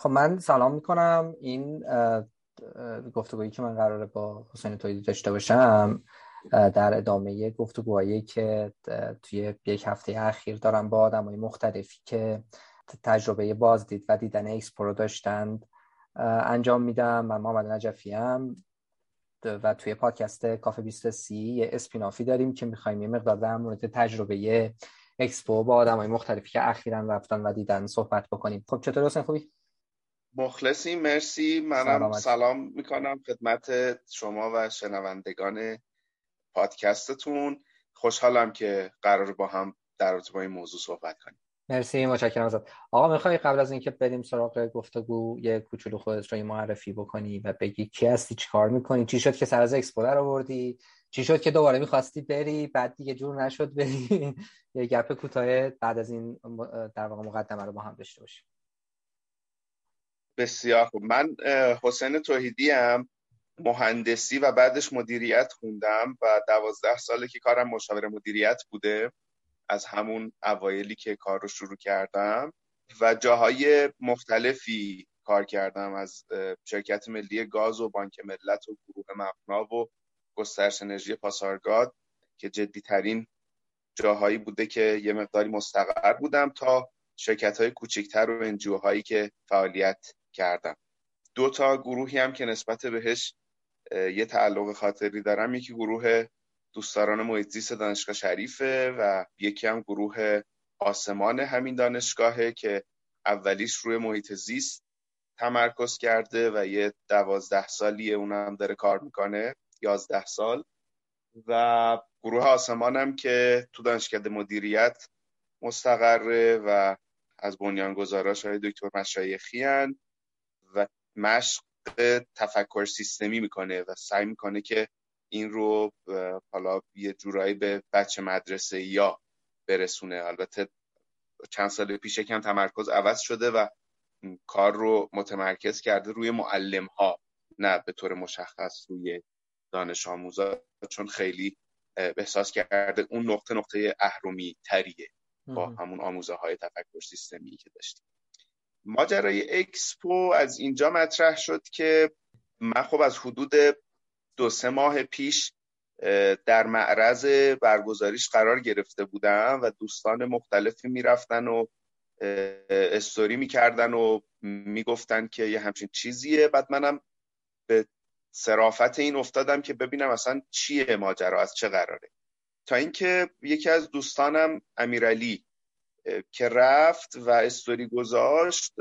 خب من سلام می‌کنم. این گفتگویی که من قراره با حسین تویدی داشته باشم در ادامه گفتگوهایی که توی یک هفته اخیر دارم با آدمای مختلفی که تجربه بازدید و دیدن اکسپو داشتند انجام میدم. من محمد نجفی هم و توی پادکست کافه 23 یه اسپینافی داریم که می‌خوایم یه مقدار در مورد تجربه اکسپو با آدمای مختلفی که اخیرا رفتن و دیدن صحبت بکنیم. خب چطور حسین؟ خوبی؟ مخلصی مرسی. منم سلام می‌کنم خدمت شما و شنوندگان پادکستتون. خوشحالم که قرار با هم در رابطه با این موضوع صحبت کنیم. مرسی. متشکرم ازت. آقا می‌خوای قبل از اینکه بریم سراغ گفتگو یه کوچولو خودت رو معرفی بکنی و بگی کی هستی چیکار می‌کنی چی شد که سر از اکسپو در آوردی چی شد که دوباره می‌خواستی بری بعد دیگه جور نشد بری. یه گپ کوتاه بعد از این در واقع مقدمه رو با هم داشته باشیم. بسیار خوب. من حسین توحیدی هم مهندسی و بعدش مدیریت خوندم و دوازده ساله که کارم مشاور مدیریت بوده از همون اوایلی که کار رو شروع کردم و جاهای مختلفی کار کردم از شرکت ملی گاز و بانک ملت و گروه مبنا و گسترش انرژی پاسارگاد که جدیترین جاهایی بوده که یه مقداری مستقر بودم تا شرکت های کوچکتر و انجیو هایی که فعالیت کردم. دو تا گروهی هم که نسبت بهش یه تعلق خاطری دارم. یکی گروه دوستداران محیط دانشگاه شریفه و یکی هم گروه آسمان همین دانشگاهه که اولیش روی محیط زیست تمرکز کرده و یه دوازده سالیه اونم داره کار می‌کنه یازده سال. و گروه آسمان هم که تو دانشکده مدیریت مستقره و از بنیانگذاراش های دکتر مشایخی و مشق تفکر سیستمی می‌کنه و سعی می‌کنه که این رو حالا یه جورایی به بچه مدرسه یا برسونه. البته چند سال پیش کم تمرکز عوض شده و کار رو متمرکز کرده روی معلم ها نه به طور مشخص روی دانش آموزا. چون خیلی احساس کرده اون نقطه نقطه اهرمی تریه با همون آموزه های تفکر سیستمی که داشتیم. ماجرای اکسپو از اینجا مطرح شد که من خب از حدود دو سه ماه پیش در معرض برگزاریش قرار گرفته بودم و دوستان مختلفی می‌رفتن و استوری می‌کردن و می‌گفتن که یه همچین چیزیه. بعد منم به صرافت این افتادم که ببینم اصلا چیه ماجرا از چه قراره. تا اینکه یکی از دوستانم امیرعلی که رفت و استوری گذاشت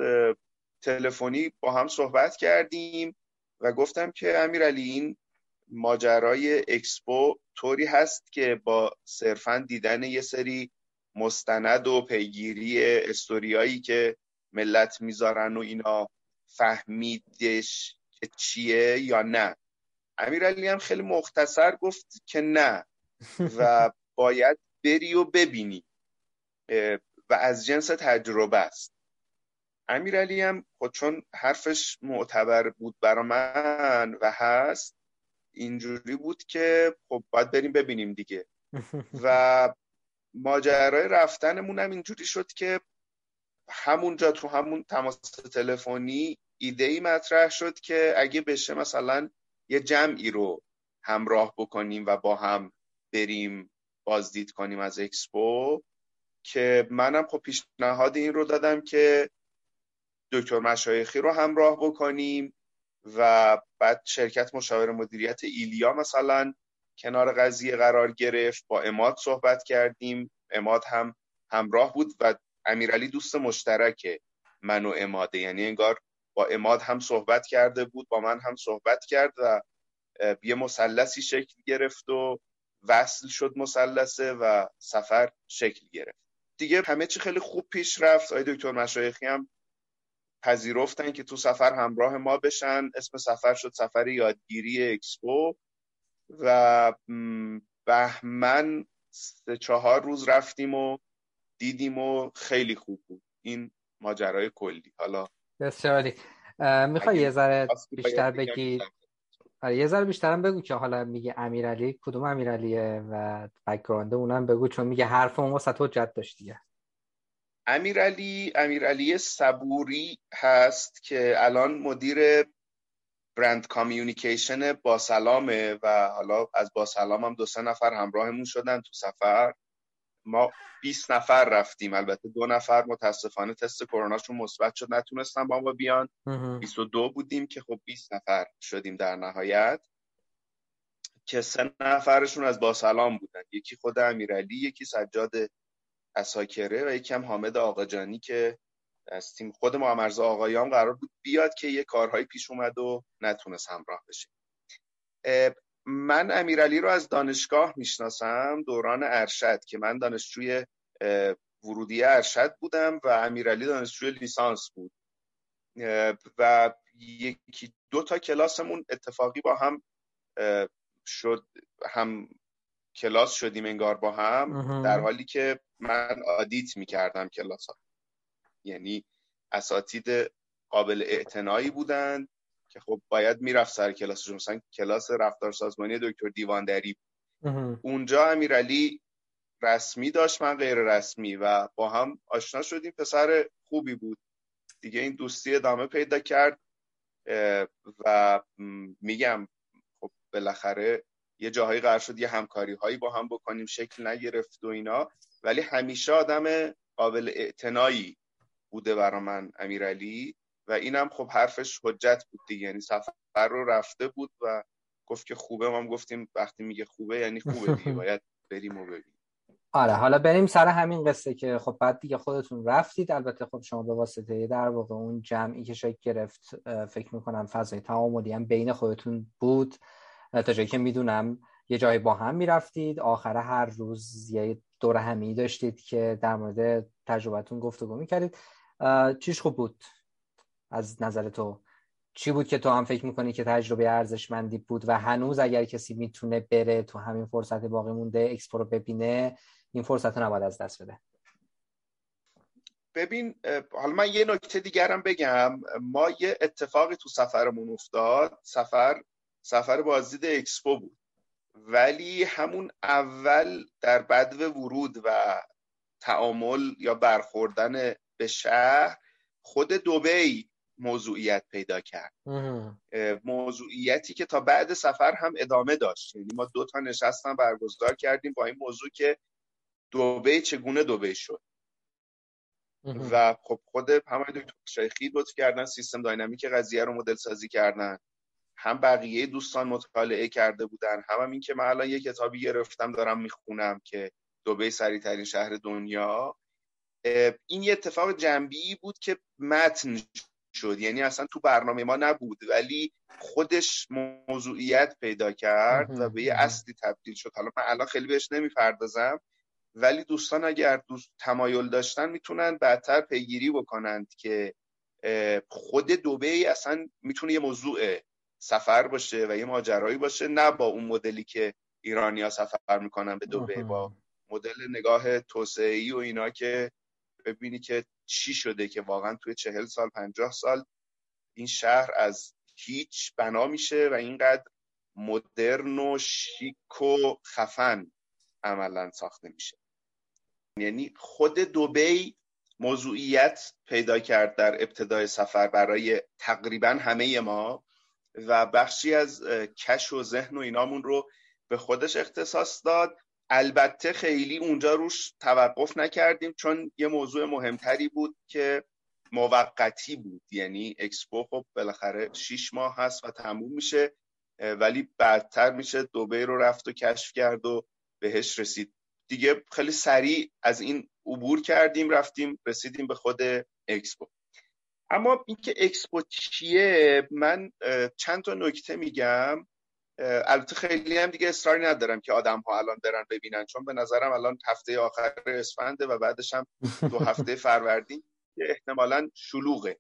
تلفنی با هم صحبت کردیم و گفتم که امیرعلی این ماجرای اکسپو طوری هست که با صرفا دیدن یه سری مستند و پیگیری استوریایی که ملت می‌ذارن و اینا فهمیدش که چیه یا نه. امیرعلی هم خیلی مختصر گفت که نه و باید بری و ببینی. و از جنس تجربه است. امیرعلی هم خود چون حرفش معتبر بود برا من و هست اینجوری بود که خب باید بریم ببینیم دیگه. و ماجرای رفتنمون هم اینجوری شد که همونجا تو همون تماس تلفنی ایده ای مطرح شد که اگه بشه مثلا یه جمعی رو همراه بکنیم و با هم بریم بازدید کنیم از اکسپو. که منم خب پیشنهاد این رو دادم که دکتر مشایخی رو همراه بکنیم و بعد شرکت مشاور مدیریت ایلیا مثلا کنار قضیه قرار گرفت با اماد صحبت کردیم. اماد هم همراه بود و امیرعلی دوست مشترک من و اماده. یعنی انگار با اماد هم صحبت کرده بود با من هم صحبت کرد و یه مثلثی شکل گرفت و وصل شد مثلثه و سفر شکل گرفت. دیگه همه چی خیلی خوب پیش رفت. آقای دکتر مشایخی هم پذیرفتن که تو سفر همراه ما بشن. اسم سفر شد سفر یادگیری اکسپو و بهمن سه چهار روز رفتیم و دیدیم و خیلی خوب بود. این ماجرای کلی. حالا بسیاری می‌خوای یه ذره بیشتر بگی؟ آره یه ذره بیشترم بگو که حالا میگه امیرعلی کدوم امیرعلیه و بک‌گراند اونم بگو چون میگه حرف اون واسه حجت داشت دیگه. امیرعلی امیرعلی صبوری هست که الان مدیر برند کامیونیکیشن با سلامه و حالا از با سلام هم دو سه نفر همراهمون شدن تو سفر. ما 20 نفر رفتیم. البته دو نفر متاسفانه تست کروناشون مثبت شد نتونستن با ما بیان. 22 بودیم که خب 20 نفر شدیم در نهایت. که سه نفرشون از با سلام بودن. یکی خود امیرعلی یکی سجاد اساکره و یکی هم حامد آقاجانی که از تیم خود محمد آقایان قرار بود بیاد که یه کارهایی پیش اومد و نتونست همراه بشه. من امیرعلی رو از دانشگاه می‌شناسم دوران ارشد که من دانشجوی ورودی ارشد بودم و امیرعلی دانشجوی لیسانس بود. و یکی دو تا کلاسمون اتفاقی با هم شد هم کلاس شدیم انگار با هم در حالی که من آدیت می‌کردم کلاس ها یعنی اساتید قابل اعتنایی بودند که خب باید می‌رفت سر کلاسشون مثلا کلاس رفتار سازمانی دکتر دیواندری. اونجا امیرعلی رسمی داشت من غیر رسمی و با هم آشنا شدیم. پسر خوبی بود. دیگه این دوستی ادامه پیدا کرد. و میگم خب بالاخره یه جاهایی قرار شد یه همکاری هایی با هم بکنیم. شکل نگرفت و اینا. ولی همیشه آدم قابل اعتنایی بوده برا من امیرعلی. و اینم خب حرفش حجت بود دیگه. یعنی سفر رو رفته بود و گفت که خوبه. ما هم گفتیم وقتی میگه خوبه یعنی خوبه دیگه. باید بریم و ببینیم. آره حالا بریم سر همین قصه که خب بعد دیگه خودتون رفتید. البته خب شما به واسطه در واقع اون جمعی که شکل گرفت فکر می‌کنم فضای تعاملی هم بین خودتون بود. تا جایی که می‌دونم یه جایی با هم می‌رفتید. آخر هر روز یه دور همی داشتید که در مورد تجربتون گفتگو می‌کردید. چیش خوب بود؟ از نظر تو چی بود که تو هم فکر می‌کنی که تجربه ارزشمندی بود و هنوز اگر کسی می‌تونه بره تو همین فرصت باقی مونده اکسپو رو ببینه این فرصت رو نباید از دست بده. ببین حالا من یه نکته دیگرم بگم. ما یه اتفاقی تو سفرمون افتاد. سفر سفر بازدید اکسپو بود. ولی همون اول در بدو ورود و تعامل یا برخوردن به شهر خود دوبی موضوعیت پیدا کرد. موضوعیتی که تا بعد سفر هم ادامه داشت. یعنی ما دو تا نشستن برگزار کردیم با این موضوع که دوبی چگونه دوبی شد. و خب خود همه دکتر شیخی لطف کردن سیستم داینامیک قضیه رو مدل سازی کردن. هم بقیه دوستان مطالعه کرده بودن. هم, هم این که من الان یه کتابی گرفتم دارم می‌خونم که دوبه سریع ترین شهر دنیا. این یه اتفاق جنبی بود که متن شد. یعنی اصلا تو برنامه ما نبود ولی خودش موضوعیت پیدا کرد و به یه اصلی تبدیل شد. حالا من الان خیلی بهش نمی‌پردازم ولی دوستان اگر دوست تمایل داشتن می‌تونن بعدتر پیگیری بکنند که خود دوبه اصلا می‌تونه یه موضوع سفر باشه و یه ماجرایی باشه نه با اون مدلی که ایرانیا سفر می‌کنن به دوبه با مدل نگاه توسعه و اینا که ببینی که چی شده که واقعا توی چهل سال پنجاه سال این شهر از هیچ بنا میشه و اینقدر مدرن و شیک و خفن عملا ساخته میشه. یعنی خود دوبی موضوعیت پیدا کرد در ابتدای سفر برای تقریبا همه ما و بخشی از کش و ذهن و اینامون رو به خودش اختصاص داد البته خیلی اونجا روش توقف نکردیم چون یه موضوع مهمتری بود که موقتی بود. یعنی اکسپو خب بالاخره شیش ماه هست و تموم میشه ولی بعدتر میشه دوبه رو رفت و کشف کرد و بهش رسید. دیگه خیلی سریع از این عبور کردیم رفتیم رسیدیم به خود اکسپو. اما اینکه اکسپو چیه من چند تا نکته میگم. البته خیلی هم دیگه اصراری ندارم که آدم ها الان برن ببینن چون به نظرم الان هفته آخر اسفنده و بعدش هم دو هفته فروردین که احتمالا شلوغه.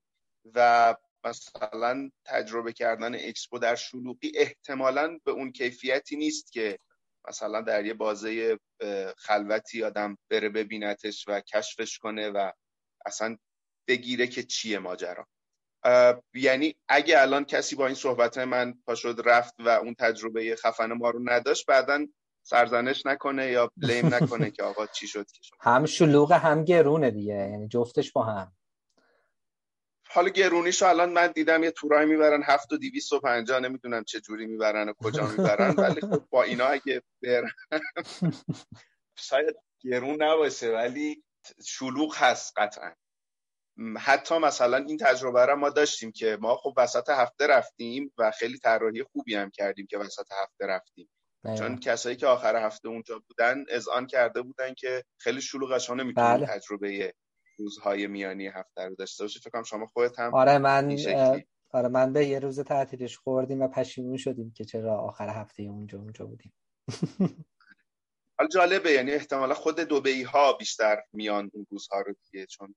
و مثلا تجربه کردن اکسپو در شلوغی احتمالا به اون کیفیتی نیست که مثلا در یه بازه خلوتی آدم بره ببینتش و کشفش کنه و اصلا بگیره که چیه ماجرا. یعنی اگه الان کسی با این صحبت من پاشد رفت و اون تجربه خفن ما رو نداشت بعدا سرزنش نکنه یا بلیم نکنه که آقا چی شد که هم شلوغ هم گرونه دیگه. یعنی جفتش با هم. حالا گرونیشو الان من دیدم یه تورای می‌برن هفت و دیویست و پنجا نمی‌دونم چه جوری می‌برن و کجا می‌برن ولی خب با اینا اگه برن. شاید گرون نباشه ولی شلوغ هست قطعا. حتی مثلا این تجربه را ما داشتیم که ما خب وسط هفته رفتیم و خیلی طراحی خوبی هم کردیم که وسط هفته رفتیم. چون کسایی که آخر هفته اونجا بودن اذعان کرده بودن که خیلی شلوغش ها نمی‌تونن بله. تجربه روزهای میانی هفته رو داشته باشی. فکر شما خودت هم آره من آره من به یه روز تعطیلش خوردیم و پشیمون شدیم که چرا آخر هفته اونجا اونجا بودیم. حال جالبه یعنی احتمالا خود دوبهی ها بیشتر میان اون روزها رو دیگه چون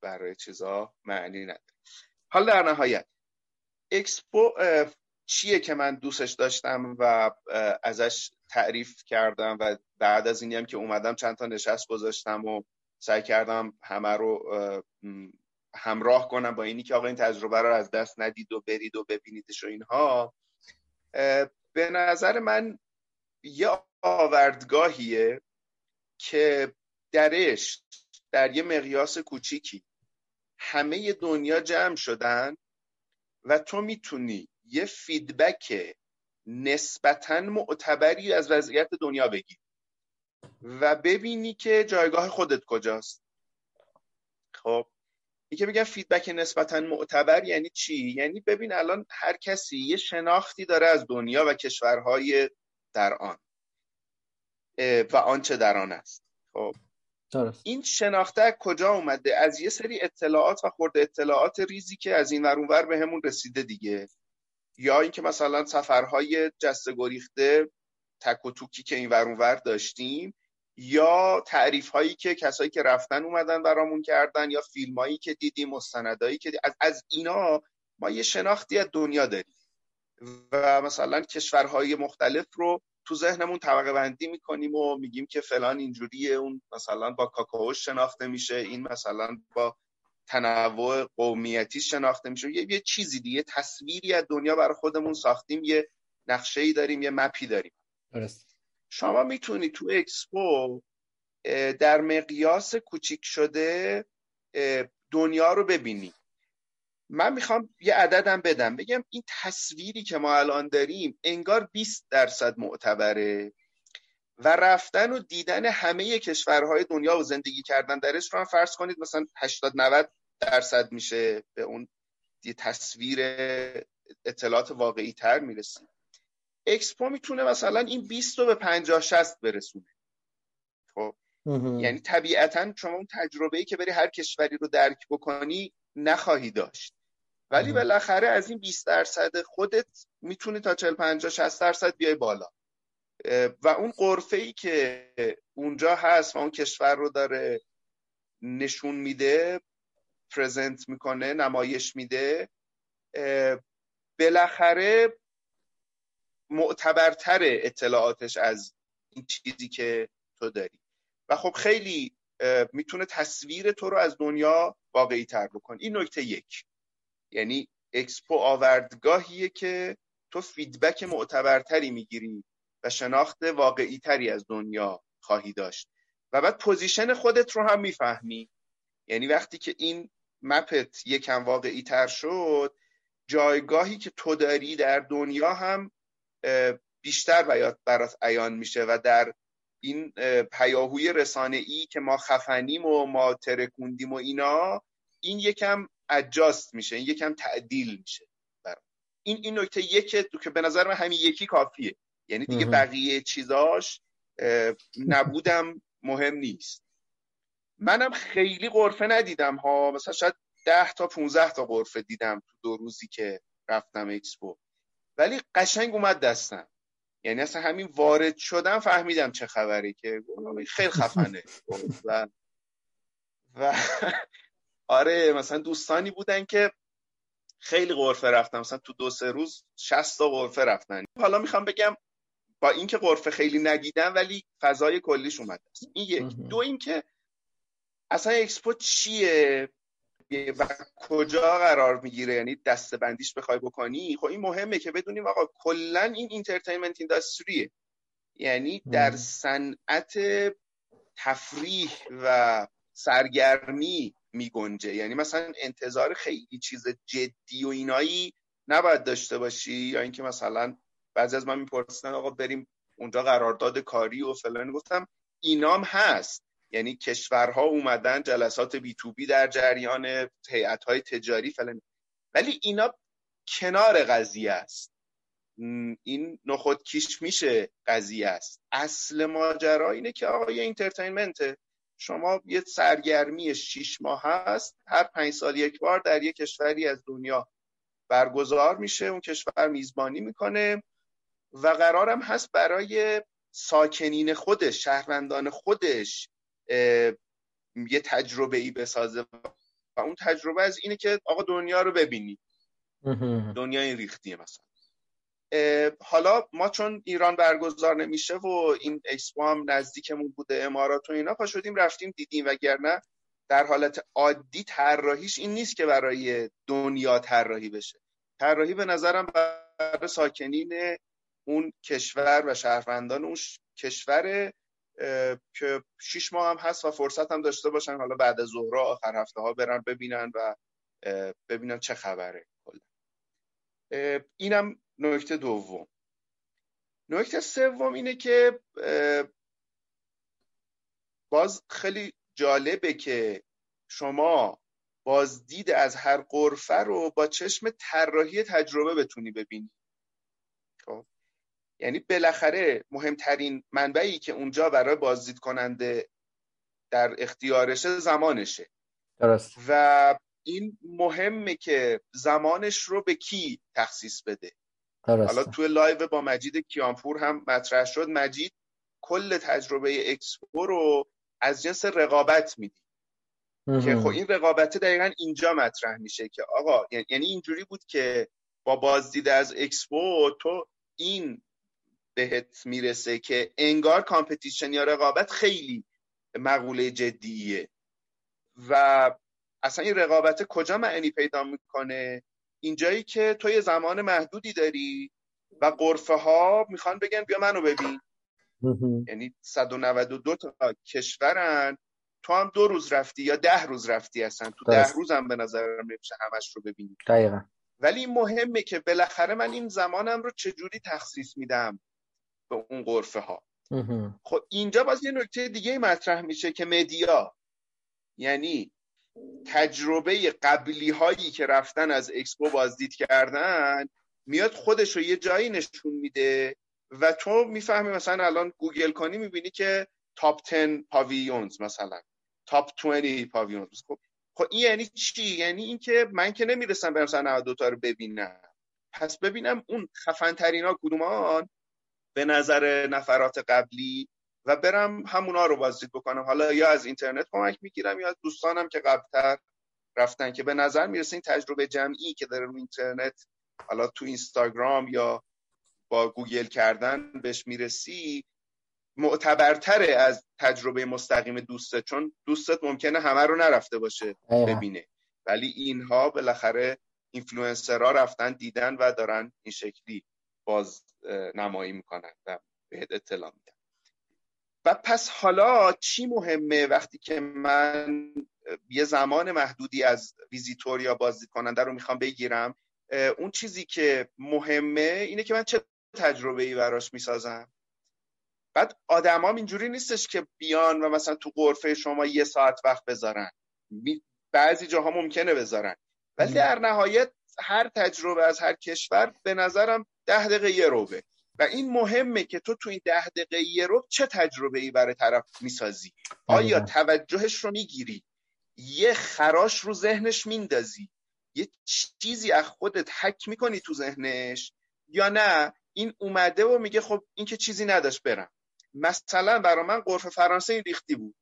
برای چیزا معنی نداره. حال در نهایت اکسپو چیه که من دوستش داشتم و ازش تعریف کردم و بعد از اینی هم که اومدم چند تا نشست گذاشتم و سعی کردم همه رو همراه کنم با اینی که آقا این تجربه رو از دست ندید و برید و ببینیدش و اینها. به نظر من یه آوردگاهیه که درش در یه مقیاس کوچیکی. همه دنیا جمع شدن و تو می‌تونی یه feedback نسبتا معتبری از وضعیت دنیا بگیری و ببینی که جایگاه خودت کجاست. خب این که میگن feedback نسبتا معتبر یعنی چی؟ یعنی ببین الان هر کسی یه شناختی داره از دنیا و کشورهای در آن و آنچه در آن است. خب این شناخته کجا اومده؟ از یه سری اطلاعات و خورده اطلاعات ریزی که از این ور به همون رسیده دیگه. یا اینکه مثلا سفرهای جسته گریخته تک و توکی که این ور داشتیم یا تعریف هایی که کسایی که رفتن اومدن برامون کردن یا فیلم هایی که دیدیم مستندایی که از, از اینا ما یه شناختی از دنیا داریم. و مثلا کشورهای مختلف رو تو ذهنمون طبقه بندی می‌کنیم و میگیم که فلان اینجوریه اون مثلا با کاکاوش شناخته میشه این مثلا با تنوع قومیتی شناخته میشه. یه, یه چیزی دیگه تصویری از دنیا برای خودمون ساختیم یه نقشه ای داریم یه مپی داریم. شما می‌تونی تو اکسپو در مقیاس کوچیک شده دنیا رو ببینی. من می‌خوام یه عددم بدم. بگم این تصویری که ما الان داریم انگار 20 درصد معتبره و رفتن و دیدن همه کشورهای دنیا و زندگی کردن درش رو هم فرض کنید مثلا 80 90 درصد میشه به اون یه تصویر اطلاعات واقعی تر می‌رسیم اکسپو می‌تونه مثلا این 20 رو به 50 60 برسونه. خب یعنی طبیعتا شما اون تجربه ای که بری هر کشوری رو درک بکنی نخواهی داشت. ولی بالاخره از این 20 درصد خودت می‌تونی تا 40 50 60 درصد بیای بالا. و اون قرفه ای که اونجا هست و اون کشور رو داره نشون میده پرزنت می‌کنه نمایش میده بالاخره معتبرتر اطلاعاتش از این چیزی که تو داری. و خب خیلی می‌تونه تصویر تو رو از دنیا واقعی تر بکنه این نکته یک. یعنی اکسپو آوردگاهیه که تو feedback معتبرتری می‌گیری و شناخت واقعی تری از دنیا خواهی داشت. و بعد position خودت رو هم می‌فهمی. یعنی وقتی که این map ت یکم واقعی تر شد جایگاهی که تو داری در دنیا هم بیشتر برات عیان میشه و در این پیاهوی رسانه ای که ما خفنیم و ما ترکوندیم و اینا این یکم اجاست میشه. این یکم تعدیل میشه این این نکته یک که به نظر من همین یکی کافیه. یعنی دیگه بقیه چیزاش نبودم مهم نیست. منم خیلی قرفه ندیدم ها. مثلا شاید ده تا 15 تا قرفه دیدم تو دو روزی که رفتم اکسپو ولی قشنگ اومد دستم. یعنی اصلا همین وارد شدم فهمیدم چه خبره که خیلی خفنه. و و آره مثلا دوستانی بودن که خیلی غرفه رفتم مثلا تو دو سه روز 60 تا غرفه رفتن. حالا می‌خوام بگم با اینکه غرفه خیلی ندیدم ولی فضای کلیش اومده است. این یک. دو اینکه اصلا اکسپو چیه؟ و کجا قرار می‌گیره؟ یعنی دسته بندیش بخوای بکنی؟ خب این مهمه که بدونیم آقا کلا این entertainment industry ه یعنی در صنعت تفریح و سرگرمی می گنجه یعنی مثلا انتظار خیلی چیز جدی و اینایی نباید داشته باشی. یا اینکه مثلا بعضی از من می‌پرسن آقا بریم اونجا قرارداد کاری و فلان. گفتم اینام هست. یعنی کشورها اومدن جلسات بی تو بی در جریان هیئت های تجاری فلان. ولی اینا کنار قضیه است. این نخود کیش میشه قضیه است. اصل ماجرا اینه که آقا یه انترتینمنته شما یه سرگرمی شیش ماه هست هر پنج سال یک بار در یک کشوری از دنیا برگزار میشه اون کشور میزبانی می‌کنه و قرارم هست برای ساکنین خودش شهروندان خودش یه تجربه ای بسازه. و اون تجربه از اینه که آقا دنیا رو ببینی. دنیا این ریختیه مثلا. حالا ما چون ایران برگزار نمیشه و این اکسپو هم نزدیکمون بوده امارات و اینا پا شدیم رفتیم دیدیم وگرنه در حالت عادی طراحیش این نیست که برای دنیا طراحی بشه. طراحی به نظرم برای ساکنین اون کشور و شهروندان اون کشور که شیش ماه هم هست و فرصت هم داشته باشن حالا بعد از ظهر آخر هفته ها برن ببینن و ببینن چه خبره. اینم نکته دوم. نکته سوم اینه که باز خیلی جالبه که شما بازدید از هر قرفه رو با چشم طراحی تجربه بتونی ببینی. خب؟ یعنی بالاخره مهمترین منبعی که اونجا برای بازدید کننده در اختیارشه زمانشه. درست. و این مهمه که زمانش رو به کی تخصیص بده. حالا توی لایو با مجید کیانپور هم مطرح شد. مجید کل تجربه اکسپو رو از جنس رقابت میدی. که خب این رقابت دقیقا اینجا مطرح میشه که آقا یعنی اینجوری بود که با بازدید از اکسپو تو این بهت می‌رسه که انگار competition یا رقابت خیلی مقوله جدیه. و اصلا این رقابت کجا معنی پیدا می‌کنه؟ اینجایی که تو یه زمان محدودی داری و قرفه ها می‌خوان بگن بیا منو ببین. یعنی 192 تا کشورن. تو هم دو روز رفتی یا ده روز رفتی هستن تو ده روز هم به نظرم نمیشه همش رو ببینی. دقیقا. ولی مهمه که بالاخره من این زمانم رو چجوری تخصیص میدم به اون قرفه ها خب اینجا باز یه نکته دیگه مطرح میشه که مدیا یعنی تجربه قبلی هایی که رفتن از اکسپو بازدید کردن میاد خودش رو یه جایی نشون میده و تو می‌فهمی مثلا الان گوگل کنی می‌بینی که top 10 pavilions مثلا top 20 pavilions خب خب این یعنی چی؟ یعنی اینکه من که نمی‌رسم برم مثلا 92 تا رو ببینم. پس ببینم اون خفن ترین ها کدومان؟ به نظر نفرات قبلی و برم همونا رو بازدید بکنم. حالا یا از اینترنت کمک می‌گیرم یا از دوستانم که قبلتر رفتن که به نظر می‌رسه این تجربه جمعی که داره رو اینترنت حالا تو اینستاگرام یا با گوگل کردن بهش می‌رسی معتبرتره از تجربه مستقیم دوستت چون دوستت ممکنه همه رو نرفته باشه ببینه. ولی اینها بالاخره اینفلوئنسرها رفتن دیدن و دارن این شکلی باز نمایی می‌کنن و بهت اطلاع میدن. و پس حالا چی مهمه وقتی که من یه زمان محدودی از ویزیتور یا بازدید کننده رو می‌خوام بگیرم اون چیزی که مهمه اینه که من چه تجربه ای براش می‌سازم؟ بعد آدمام اینجوری نیستش که بیان و مثلا تو قرفه شما یه ساعت وقت بذارن. بعضی جاها ممکنه بذارن. ولی در نهایت هر تجربه از هر کشور به نظرم ده دقیقه یه روبه و این مهمه که تو تو این ده دقیقه یه رو چه تجربه ای برای طرف می‌سازی؟ آیا توجهش رو می‌گیری؟ یه خراش رو ذهنش میندازی؟ یه چیزی از خودت حک می‌کنی تو ذهنش؟ یا نه؟ این اومده و میگه خب این که چیزی نداشت برم. مثلا برا من قرف فرانسه این ریختی بود.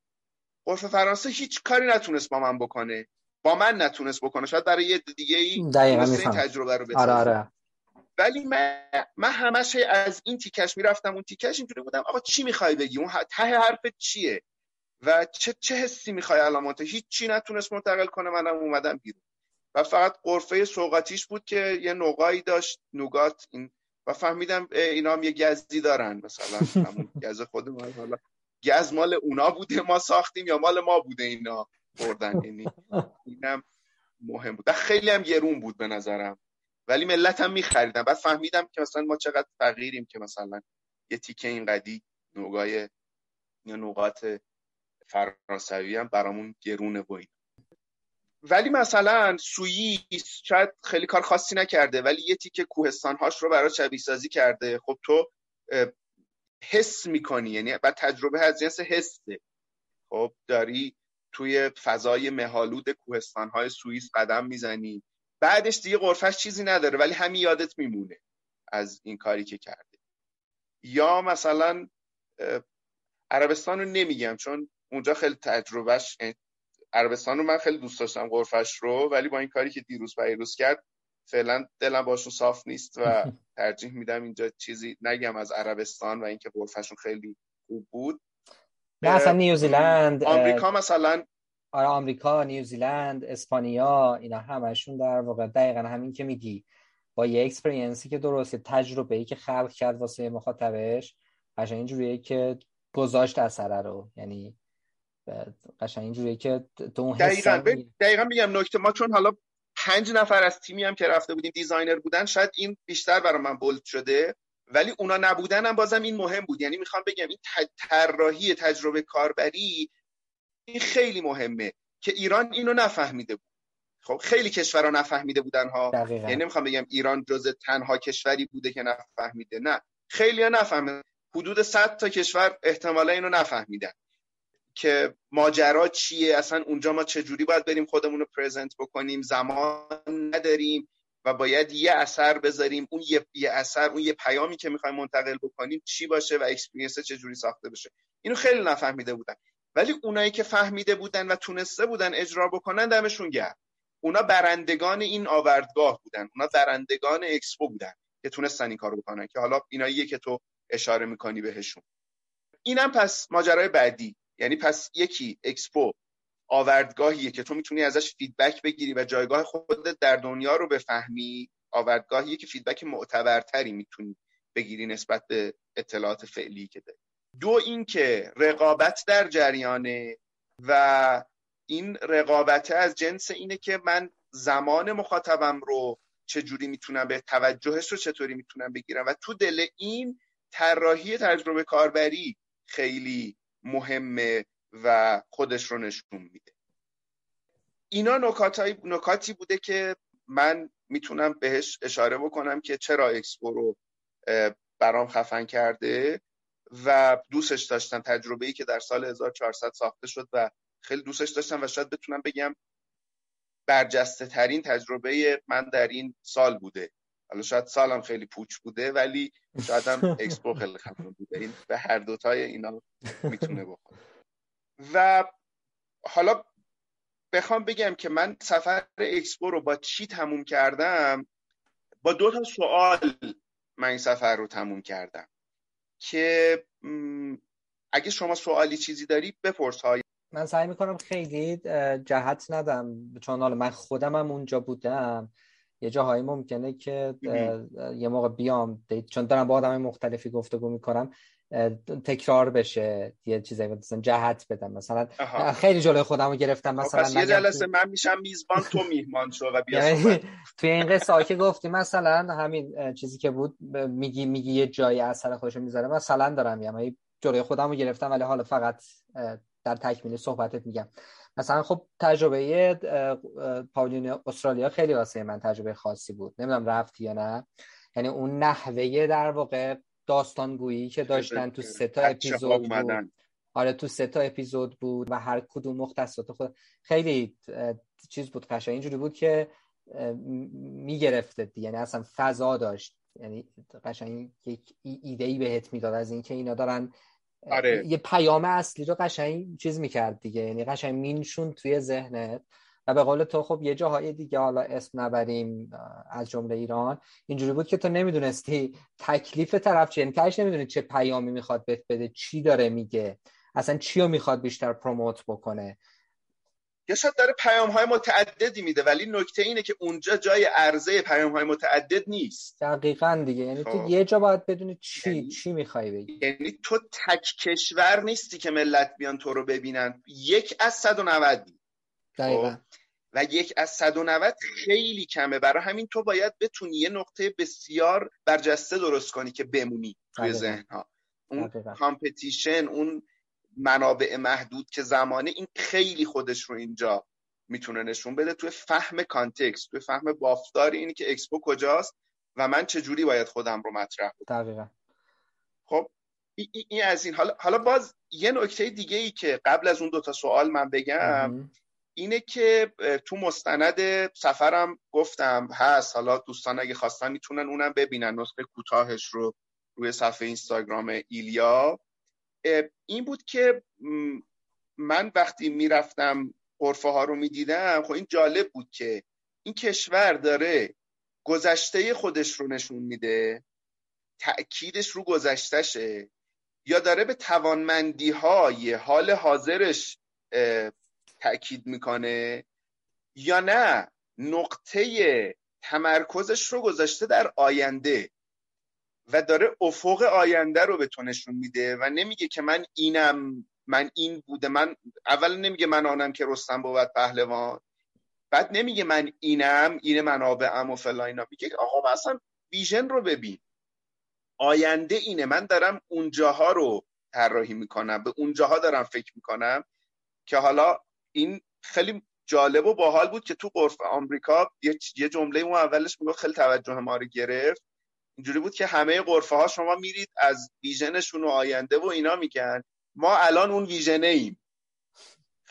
قرف فرانسه هیچ کاری نتونست با من بکنه. با من نتونست بکنه. شاید برای یه دیگه ای این تجربه رو آره آره. ولی من من همش از این تیکش می‌رفتم اون تیکش اینجوری بودم آقا چی می‌خوای بگی؟ اون ته حرفت چیه؟ و چه چه حسی می‌خوای علامات هیچ چی نتونست منتقل کنه منم اومدم بیرون. و فقط قرفه سوقاتیش بود که یه نوگایی داشت نوگات این و فهمیدم اینا هم یه گزی دارن مثلا همون گز خودمون حالا گز مال اونا بوده ما ساختیم یا مال ما بوده اینا بردن یعنی اینم مهم بود. خیلی هم گرون بود به نظرم. ولی ملت هم میخریدن. بعد فهمیدم که مثلا ما چقدر فقیریم که مثلا یه تیکه این قدی نوگای یا نوقات فرانسوی هم برامون گرونه و ولی مثلا سوئیس شاید خیلی کار خاصی نکرده ولی یه تیکه کوهستانهاش رو برای شبیه سازی کرده. خب تو حس می‌کنی یعنی بعد تجربه از جنس حسه. خب داری توی فضای مهالود کوهستانهای سوئیس قدم می‌زنی. بعدش دیگه قرفش چیزی نداره ولی همین یادت میمونه از این کاری که کرده. یا مثلا عربستان رو نمیگم چون اونجا خیلی تجربهش عربستان رو من خیلی دوست داشتم غرفش رو ولی با این کاری که دیروز پیروز کرد فعلا دلم باشون صاف نیست و ترجیح میدم اینجا چیزی نگم از عربستان و اینکه غرفشون خیلی خوب بود. نه اصلا نیوزیلند آمریکا مثلا آره آمریکا نیوزیلند اسپانیا اینا همشون در واقع دقیقا همین که میگی. با یه experience ی که درسته تجربه ای که خلق کرد واسه مخاطبش قشنگ اینجوریه که گذاشت اثره رو. یعنی قشنگ اینجوریه که تو اون دقیقاً دقیقاً میگم نکته. ما چون حالا پنج نفر از تیمی هم که رفته بودیم designer بودن شاید این بیشتر برای من bold شده ولی اونا نبودن هم بازم این مهم بود. یعنی می‌خوام بگم این طراحی تجربه کاربری این خیلی مهمه که ایران اینو نفهمیده بود. خب خیلی کشورها نفهمیده بودن ها. یعنی نمی‌خوام بگم ایران جز تنها کشوری بوده که نفهمیده. نه خیلی ها نفهمیده حدود 100 تا کشور احتمالا اینو نفهمیدن که ماجرا چیه اصلا اونجا ما چجوری باید بریم خودمون رو پرزنت بکنیم زمان نداریم و باید یه اثر بذاریم. اون یه, یه اثر اون یه پیامی که می‌خوایم منتقل بکنیم چی باشه و اکسپریانس چجوری ساخته بشه. اینو خیلی نفهمیده بودن. ولی اونایی که فهمیده بودن و تونسته بودن اجرا بکنن دمشون گرم. اونا برندگان این آوردگاه بودن. اونا برندگان اکسپو بودن که تونستن این کارو بکنن که حالا ایناییه که تو اشاره می‌کنی بهشون. اینم پس ماجرای بعدی. یعنی پس یکی اکسپو آوردگاهیه که تو می‌تونی ازش feedback بگیری و جایگاه خودت در دنیا رو بفهمی. آوردگاهیه که feedback معتبرتری می‌تونی بگیری نسبت به اطلاعات فعلی که داری. دو اینکه رقابت در جریانه و این رقابت از جنس اینه که من زمان مخاطبم رو چجوری می‌تونم به توجهش رو چطوری می‌تونم بگیرم و تو دل این طراحی تجربه کاربری خیلی مهمه و خودش رو نشون میده. اینا نکاتی بوده که من می‌تونم بهش اشاره بکنم که چرا اکسپو رو برام خفن کرده. و دوستش داشتم تجربه ای که در سال 1400 ساخته شد و خیلی دوستش داشتم و شاید بتونم بگم برجسته ترین تجربه من در این سال بوده. حالا شاید سالم خیلی پوچ بوده ولی شاید هم اکسپو خیلی خفن بوده. این به هر دوتای اینا می‌تونه بخوره. و حالا بخوام بگم که من سفر اکسپو رو با چی تموم کردم؟ با دو تا سوال من این سفر رو تموم کردم. که اگه شما سوالی چیزی داری بپرس. های. من سعی می‌کنم خیلی جهت ندم. چون حالا من خودم هم اونجا بودم. یه جاهایی ممکنه که یه موقع بیام. چون دارم با آدم مختلفی گفتگو می‌کنم. تکرار بشه یه چیزایی مثلا جهت بدم. مثلا خیلی جلوی خودم رو گرفتم مثلا پس یه جلسه من میشم میزبان تو میهمان شو و بیا یعنی توی این قصه که گفتی مثلا همین چیزی که بود میگی میگی یه جایی اثر خودش می‌ذاره. مثلا دارم یعنی جلوی خودم رو گرفتم ولی حالا فقط در تکمیل صحبتت میگم. مثلا خب تجربه پاولین استرالیا خیلی واسه من تجربه خاصی بود. نمی‌دونم رفتی یا نه. یعنی اون نحوه در واقع داستانگویی که داشتن تو سه تا اپیزود بود. آره تو سه تا اپیزود بود و هر کدوم مختصات خود خیلی چیز بود قشنگ. اینجوری بود که می‌گرفته یعنی اصلا فضا داشت. یعنی قشنگ یک ایده ای بهت می‌داد از اینکه اینا دارن آره. یه پیام اصلی رو قشنگ چیز می‌کرد دیگه. یعنی قشنگ مینشون توی ذهنت. و به قول تو خب یه جاهای دیگه حالا اسم نبریم از جمله ایران. اینجوری بود که تو نمی‌دونستی تکلیف طرف چیه یعنی نمی‌دونی چه پیامی می‌خواد بهت بده چی داره میگه اصلا چی رو می‌خواد بیشتر پروموت بکنه. یا شاید داره پیام های متعددی میده ولی نکته اینه که اونجا جای عرضه پیام های متعدد نیست. دقیقا دیگه. یعنی تو خب. یه جا باید بدونی چی یعنی... چی می‌خوای بگی. یعنی تو تک کشور نیستی که ملت بیان تو رو ببینن. یک از 190 دقیقا. خب. و یک از 190 خیلی کمه. برای همین تو باید بتونی یه نقطه بسیار برجسته درست کنی که بمونی توی ذهن ها اون competition اون منابع محدود که زمانه این خیلی خودش رو اینجا می‌تونه نشون بده. توی فهم context توی فهم بافتار اینی که اکسپو کجاست و من چجوری باید خودم رو مطرح کنم دقیقا. خب این از این. حالا حالا باز یه نکته دیگه ای که قبل از اون دوتا سوال من بگم اینه که تو مستند سفرم گفتم هست. حالا دوستان اگه خواستن می‌تونن اونم ببینن. نسخه کوتاهش رو روی صفحه اینستاگرام ایلیا. این بود که من وقتی می‌رفتم قرفه ها رو می‌دیدم خب این جالب بود که این کشور داره گذشته خودش رو نشون میده. تأکیدش رو گذشتشه یا داره به توانمندی های حال حاضرش تأکید می‌کنه یا نه نقطه تمرکزش رو گذاشته در آینده و داره افق آینده رو به تو نشون میده و نمیگه که من اینم من این بوده من اول نمیگه من آنم که رستم بود پهلوان بعد نمیگه من اینم این منابعم و فلا اینا. میگه آقا مثلا ویژن رو ببین. آینده اینه. من دارم اونجاها رو طراحی می‌کنم به اونجاها دارم فکر می‌کنم که حالا این خیلی جالب و باحال بود که تو قرف آمریکا یه جمله اون اولش میگه خیلی توجه ما رو گرفت. اینجوری بود که همه قرفه ها شما میرید از ویژنشون و آینده و اینا میگن. ما الان اون ویژنه ایم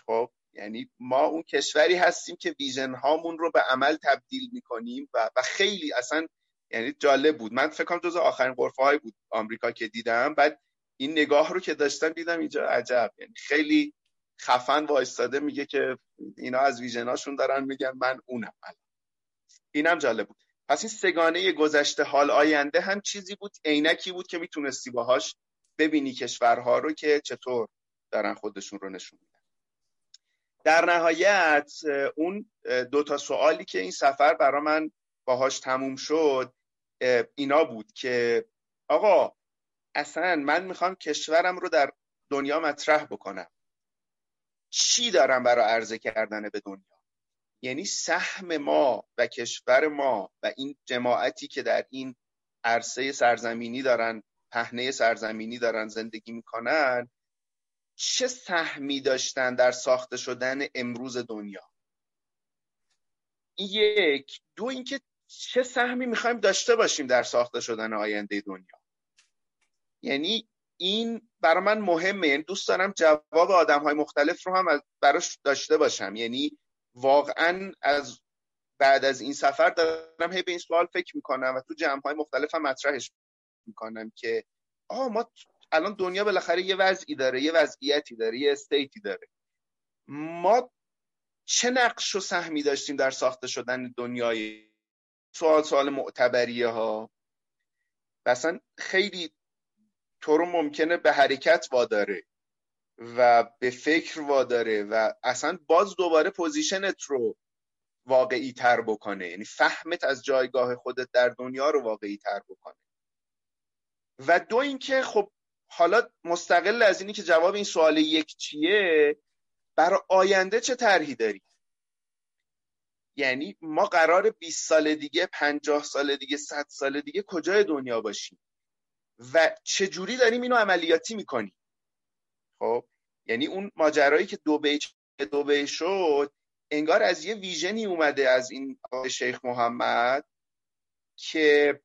خب یعنی ما اون کشوری هستیم که ویژن هامون رو به عمل تبدیل می‌کنیم و, و خیلی اصلا یعنی جالب بود. من فکر کنم جز آخرین قرفه های بود آمریکا که دیدم. بعد این نگاه رو که داشتم دیدم اینجا عجب. یعنی خیلی خفن وایستاده میگه که اینا از ویژناشون دارن میگن من اونم اینم جالب بود. پس این سگانه گذشته حال آینده هم چیزی بود عینکی بود که می‌تونستی باهاش ببینی کشورها رو که چطور دارن خودشون رو نشون میدن. در نهایت اون دو تا سوالی که این سفر برا من باهاش تموم شد اینا بود که آقا اصلا من می‌خوام کشورم رو در دنیا مطرح بکنم. چی دارم برای عرضه کردن به دنیا؟ یعنی سهم ما و کشور ما و این جماعتی که در این عرصه سرزمینی دارن پهنه سرزمینی دارن زندگی می‌کنن چه سهمی داشتن در ساخته شدن امروز دنیا؟ یک. دو اینکه چه سهمی می‌خوایم داشته باشیم در ساخته شدن آینده دنیا؟ یعنی این برای من مهمه. یعنی دوست دارم جواب آدم های مختلف رو هم براش داشته باشم. یعنی واقعا از بعد از این سفر دارم هی به این سوال فکر می‌کنم و تو جمع های مختلف هم مطرحش می‌کنم که آه ما الان دنیا بالاخره یه وضعی داره یه وضعیتی داره یه استیتی داره. ما چه نقش و سهمی داشتیم در ساخته شدن دنیای؟ سوال سوال معتبریه ها مثلا خیلی تو رو ممکنه به حرکت واداره و به فکر واداره و اصلا باز دوباره position ت رو واقعی تر بکنه. یعنی فهمت از جایگاه خودت در دنیا رو واقعی تر بکنه. و دو اینکه خب حالا مستقل از اینی که جواب این سوال یک چیه برای آینده چه طرحی داری یعنی ما قرار 20 سال دیگه 50 سال دیگه 100 سال دیگه کجای دنیا باشیم؟ و چه جوری داریم اینو عملیاتی می‌کنیم؟ خب یعنی اون ماجرایی که دو دو شد انگار از یه ویژنی اومده از این شیخ محمد که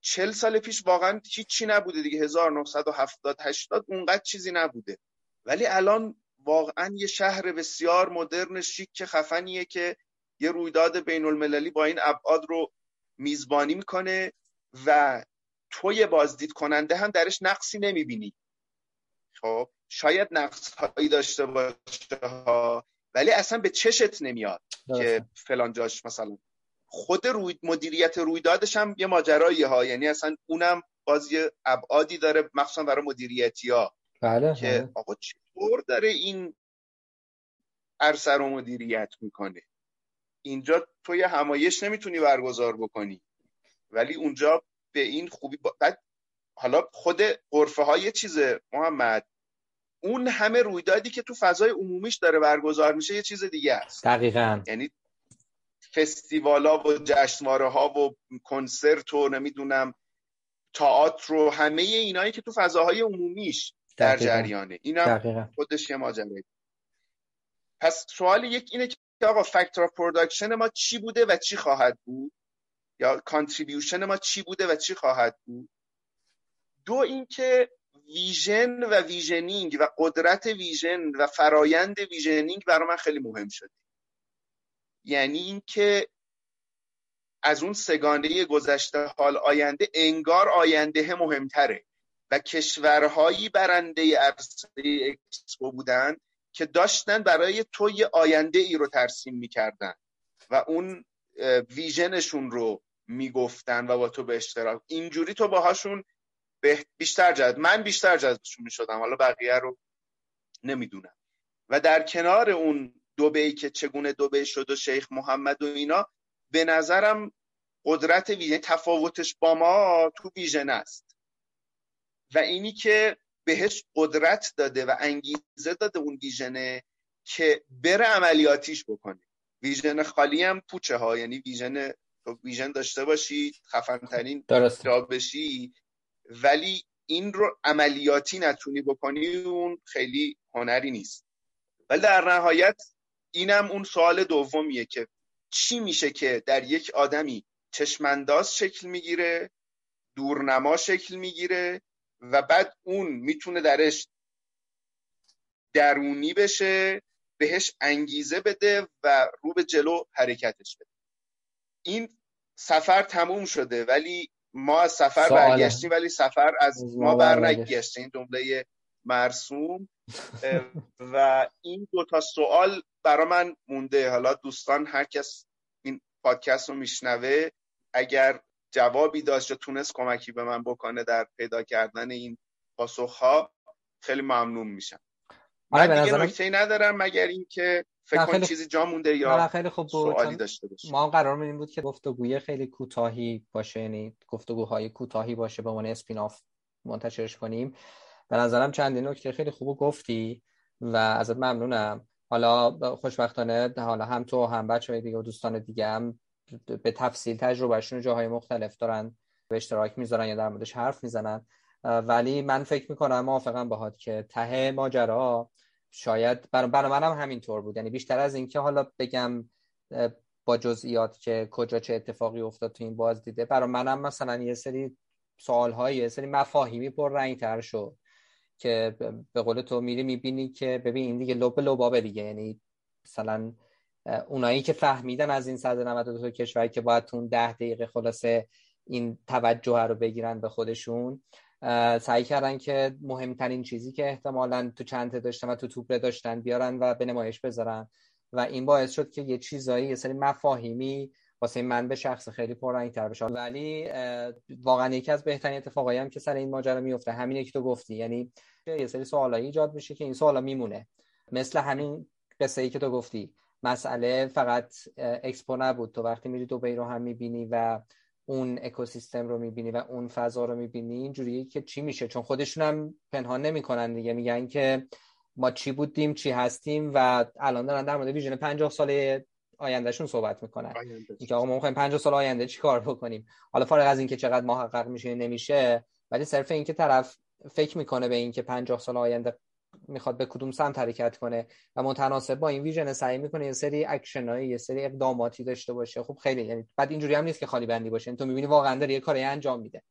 چل سال پیش واقعا هیچی نبوده دیگه. 1970 80 اونقدر چیزی نبوده. ولی الان واقعا یه شهر بسیار مدرن شیک خفنیه که یه رویداد بین المللی با این ابعاد رو میزبانی می‌کنه و توی بازدید کننده هم درش نقصی نمی‌بینی. خب شاید نقص هایی داشته باشه ها ولی اصلا به چشت نمیاد که فلان جاش مثلا خود روی مدیریت رویدادش هم یه ماجرایی ها. یعنی اصلا اونم باز یه ابعادی داره مخصوصا برای مدیریتی ها. بله که بله. آقا چطور داره این عرصه رو مدیریت می‌کنه؟ اینجا تو یه همایش نمی‌تونی برگزار بکنی. ولی اونجا به این خوبی بعد حالا خود قرفه های چیزه محمد اون همه رویدادی که تو فضای عمومیش داره برگزار میشه یه چیز دیگه است. دقیقا. یعنی فستیوالا و جشنواره ها و کنسرت و نمی‌دونم تئاتر و همه اینایی که تو فضاهای عمومیش در جریانه. اینم خودش یه ماجرا پس سوال یک اینه که آقا فاکتور production ما چی بوده و چی خواهد بود؟ یا contribution ما چی بوده و چی خواهد بود؟ دو اینکه vision و visioning و قدرت vision و فرایند visioning برای من خیلی مهم شده. یعنی اینکه از اون سگانه گذشته حال آینده انگار آینده مهمتره و کشورهایی برنده عرصه اکسپو بودن که داشتن برای تو یه آینده ای رو ترسیم می‌کردن و اون vision شون رو می‌گفتن و با تو به اشتراک. اینجوری تو باهاشون بیشتر جذب من بیشتر جذبشون می‌شدم. حالا بقیه رو نمی‌دونم. و در کنار اون دوبهی که چگونه دوبه شد و شیخ محمد و اینا به نظرم قدرت ویژن تفاوتش با ما تو ویژن است. و اینی که بهش قدرت داده و انگیزه داده اون ویژنه که بره عملیاتیش بکنه. ویژن خالی هم پوچه ها یعنی ویژن ویژن داشته باشی خفن ترین جا بشی. ولی این رو عملیاتی نتونی بکنی اون خیلی هنری نیست. ولی در نهایت اینم اون سوال دومیه که چی میشه که در یک آدمی چشمانداز شکل می‌گیره دورنما شکل می‌گیره و بعد اون می‌تونه درش درونی بشه بهش انگیزه بده و رو به جلو حرکتش بده. این سفر تموم شده ولی ما از سفر برگشتیم ولی سفر از ما برنگشت این جمله مرسوم. و این دو تا سوال برا من مونده. حالا دوستان هر کس این پادکست رو میشنوه اگر جوابی داشت یا تونست کمکی به من بکنه در پیدا کردن این پاسخها خیلی ممنون میشم. من دیگه نکته ندارم مگر اینکه فکر کنم چیزی جا مونده یا خیلی خوب بود. سوالی داشته باشه ما قرار این بود که گفتگوی خیلی کوتاهی باشه یعنی گفتگوهای کوتاهی باشه به عنوان اسپیناف منتشرش کنیم. به نظرم چندین نکته خیلی خوب گفتی و ازت ممنونم. حالا خوشبختانه حالا هم تو هم بچه دیگه و دوستان دیگه هم به تفصیل تجربهشون جاهای مختلف دارن به اشتراک می‌ذارن یا در موردش حرف می‌زنن. ولی من فکر می‌کنم موافقم باهات که ته ماجرا شاید برای بر منم همینطور بود. یعنی بیشتر از اینکه حالا بگم با جزئیات که کجا چه اتفاقی افتاد تو این باز دیده برای منم مثلا یه سری سوال یه سری مفاهیمی پر رنگ تر شد که به قول تو میری می‌بینی که ببین این دیگه لب لبابه دیگه. یعنی مثلا اونایی که فهمیدن از این 192 کشور که باید تو اون ده دقیقه خلاصه این توجه رو بگیرن به خودشون سعی کردن که مهمترین چیزی که احتمالا تو چند داشتن و تو توپ داشتن بیارن و به نمایش بذارن. و این باعث شد که یه چیزایی یه سری مفاهیمی واسه من به شخص خیلی تر بشه. ولی واقعا یکی از بهترین اتفاقایی هم که سر این ماجرا میفته همینه که تو گفتی. یعنی یه سری سوالایی ایجاد میشه که این سوالا میمونه. مثل همین قصه ای که تو گفتی. مسئله فقط اکسپو نبود. تو وقتی میری دبی رو هم می‌بینی و اون اکوسیستم رو می‌بینی و اون فضا رو می‌بینی اینجوریه که چی میشه؟ چون خودشون هم پنهان نمی‌کنن دیگه میگن که ما چی بودیم چی هستیم و الان دارن در مورد ویژن 50 ساله آیندهشون صحبت می‌کنن. اینکه آقا ما می‌خوایم 50 سال آینده چی کار بکنیم؟ حالا فارغ از اینکه چقدر محقق میشه نمیشه ولی صرف اینکه طرف فکر می‌کنه به اینکه 50 سال آینده می‌خواد به کدوم سمت حرکت کنه و متناسب با این ویژن سعی می‌کنه یه سری اکشنایی یه سری اقداماتی داشته باشه. خب خیلی یعنی بعد اینجوری هم نیست که خالی بندی باشه تو می‌بینی واقعا داره یه کاری انجام میده.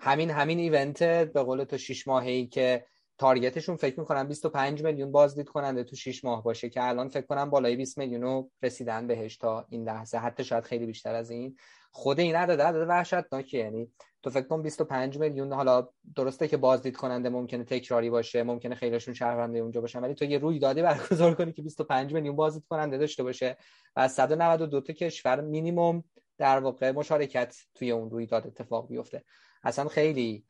همین همین ایونت به قول تو 6 ماهه که تارگتشون فکر می‌کنم 25 میلیون بازدید کننده تو 6 ماه باشه که الان فکر کنم بالای 20 میلیون رسیدن بهش تا این لحظه. حتی شاید خیلی بیشتر از این. خود این عدد عدد وحشتناکه یعنی تو فکر کن 25 میلیون حالا درسته که بازدید کننده ممکنه تکراری باشه ممکنه خیلیشون شهرونده اونجا باشن ولی تو یه روی داده برگزار کنی که 25 میلیون بازدید کننده داشته باشه و از 192 تا کشور مینیمم در واقع مشارکت توی اون روی داده اتفاق بیفته. اصلا خیلی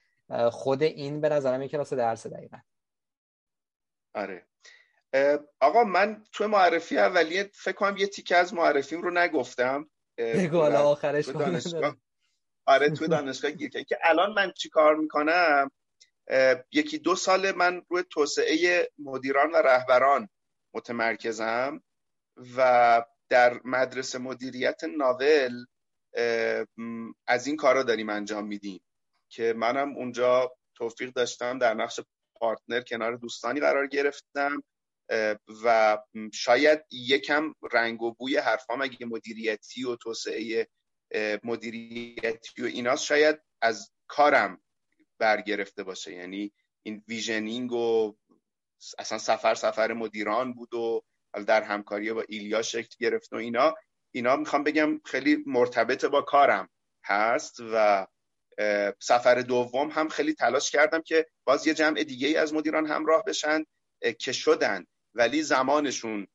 خود این به نظرم یک کلاس درس دقیقا. آره. آقا من تو معرفی اولیه فکر کنم یه تیکه از معرفیم رو نگفتم. بگو آخرش آره تو دانشگاه گیر که الان من چی کار می‌کنم؟ یکی دو سال من روی توسعه مدیران و رهبران متمرکزم و در مدرسه مدیریت ناول از این کارا داریم انجام میدیم. که منم اونجا توفیق داشتم در نقش partner کنار دوستانی قرار گرفتم. و شاید یکم رنگ و بوی حرفام اگه مدیریتی و توسعه مدیریتی و ایناست شاید از کارم برگرفته باشه. یعنی این visioning و اصلا سفر سفر مدیران بود و در همکاری با ایلیا شکل گرفت و اینا. اینا می‌خوام بگم خیلی مرتبط با کارم هست و سفر دوم هم خیلی تلاش کردم که باز یه جمع دیگه از مدیران همراه بشن که شدن. ولی زمانشون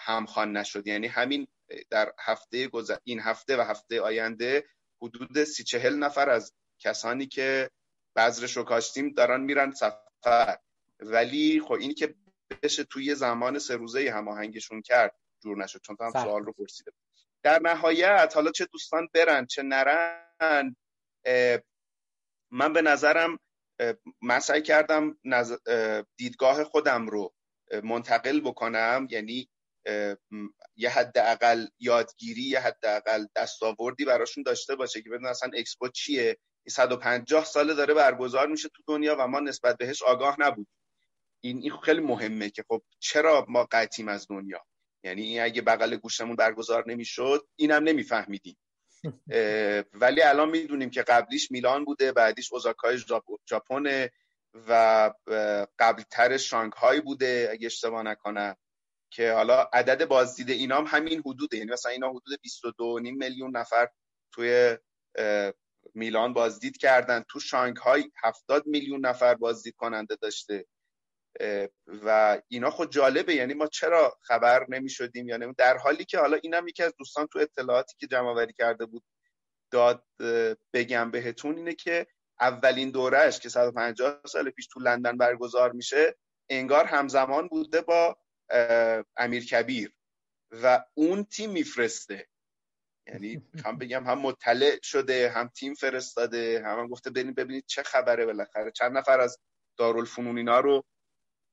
همخوان نشد. یعنی همین در هفته گذر... این هفته و هفته آینده حدود سی چهل نفر از کسانی که بذرش رو کاشتیم دارن میرن سفر. ولی خب اینی که بشه توی زمان سه روزه هماهنگشون کرد جور نشد چون هم سوال رو پرسیده. در نهایت حالا چه دوستان برن چه نرن من به نظرم من سعی کردم دیدگاه خودم رو منتقل بکنم. یعنی یه حداقل یادگیری یه حداقل دستاوردی براشون داشته باشه که بدون اصلا اکسپو چیه. 150 ساله داره برگزار میشه تو دنیا و ما نسبت بهش آگاه نبودیم. این این خیلی مهمه که خب چرا ما قطیم از دنیا؟ یعنی اگه بغل گوشمون برگزار نمی‌شد اینم نمیفهمیدیم. ولی الان می‌دونیم که قبلیش میلان بوده بعدیش اوزاکای ژاپن و قبلتر شانگهای بوده اگه اشتباه نکنم. که حالا عدد بازدید اینام همین حدوده. یعنی مثلا اینا حدود 22 میلیون نفر توی میلان بازدید کردن. تو شانگهای 70 میلیون نفر بازدید کننده داشته. و اینا خود جالبه. یعنی ما چرا خبر نمی شدیم یعنی در حالی که حالا اینم یکی از دوستان تو اطلاعاتی که جمع وری کرده بود داد بگم بهتون اینه که اولین دورش که 150 سال پیش تو لندن برگزار میشه انگار همزمان بوده با امیر کبیر و اون تیم میفرسته. یعنی هم بگم هم مطلع شده هم تیم فرستاده هم, هم گفته بریم ببینید چه خبره بالاخره. چند نفر از دارالفنون اینا رو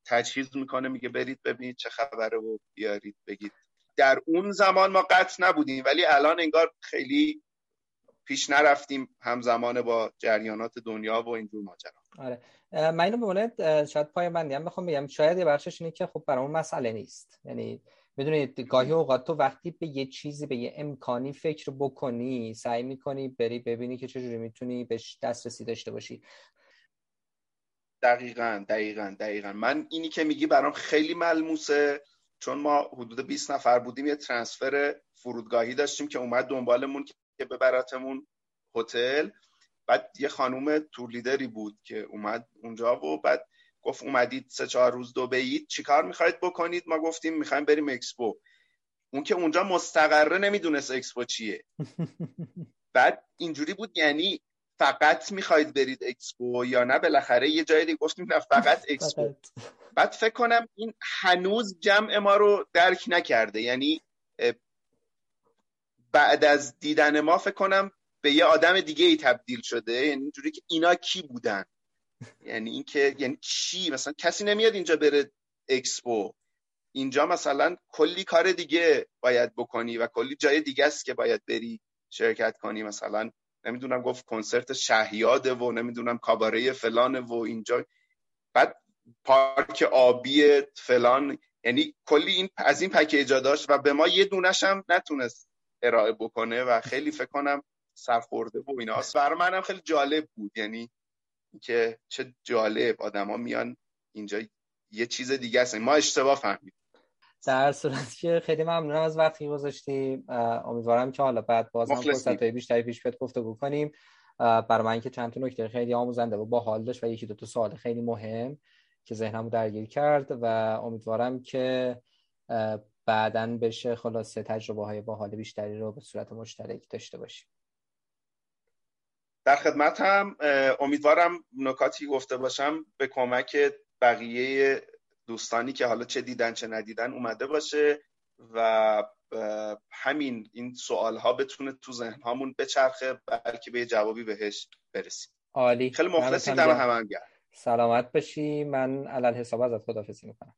تجهیز می‌کنه میگه برید ببینید چه خبره و بیارید بگید. در اون زمان ما قطع نبودیم ولی الان انگار خیلی پیش نرفتیم همزمان با جریانات دنیا و اینجور ماجرا. آره. من اینو به شاید پای بندی هم بخوام بگم شاید یه بخشش اینه که خب برای اون مسئله نیست. یعنی بدونید گاهی اوقات تو وقتی به یه چیزی به یه امکانی فکر بکنی سعی می‌کنی بری ببینی که چجوری می‌تونی بهش دسترسی داشته باشی. دقیقا دقیقا دقیقا. من اینی که میگی برام خیلی ملموسه چون ما حدود 20 نفر بودیم یه ترانسفر فرودگاهی داشتیم که اومد دنبالمون که ببرتمون هتل. بعد یه خانوم تور لیدری بود که اومد اونجا و بعد گفت اومدید سه چهار روز چی چیکار می‌خواید بکنید؟ ما گفتیم می‌خوایم بریم اکسپو. اون که اونجا مستقره نمی‌دونست اکسپو چیه. بعد اینجوری بود یعنی فقط می‌خواید برید اکسپو یا نه؟ بالاخره یه جایی دیگه گفتیم نه فقط اکسپو. بعد فکر کنم این هنوز جمع ما رو درک نکرده. یعنی بعد از دیدن ما فکر کنم به یه آدم دیگه ای تبدیل شده. یعنی اینجوری که اینا کی بودن؟ یعنی اینکه یعنی چی؟ مثلا کسی نمیاد اینجا بره اکسپو. اینجا مثلا کلی کار دیگه باید بکنی و کلی جای دیگه است که باید بری شرکت کنی. مثلا نمی‌دونم گفت کنسرت شهیاده و نمی‌دونم کاباره فلان و اینجا. بعد پارک آبی فلان. یعنی کلی این از این پکیجا داشت و به ما یه دونش هم نتونست ارائه بکنه و خیلی فکر کنم سرخورده و اینا. برای منم خیلی جالب بود. یعنی که چه جالب آدما میان اینجا یه چیز دیگه است. ما اشتباه فهمیدیم در صورت که خیلی ممنونم از وقتی گذاشتیم. امیدوارم که حالا بعد باز هم فرصت بیشتری پیش بیاد گفتگو کنیم. برای من که چند تا نکته خیلی آموزنده و با حال داشت و یکی دو تا سوال خیلی مهم که ذهنمو درگیر کرد و امیدوارم که بعدا بشه خلاصه تجربه های باحال بیشتری رو به صورت مشترک داشته باشیم. در خدمت هم امیدوارم نکاتی گفته باشم به کمک بقیه دوستانی که حالا چه دیدن چه ندیدن اومده باشه و همین این سوال ها بتونه تو ذهن هامون بچرخه بلکه به جوابی بهش برسیم. عالی. خیلی مخلصی دم هم, هم سلامت باشی. من علل حساب ازت خدافظی می‌کنم.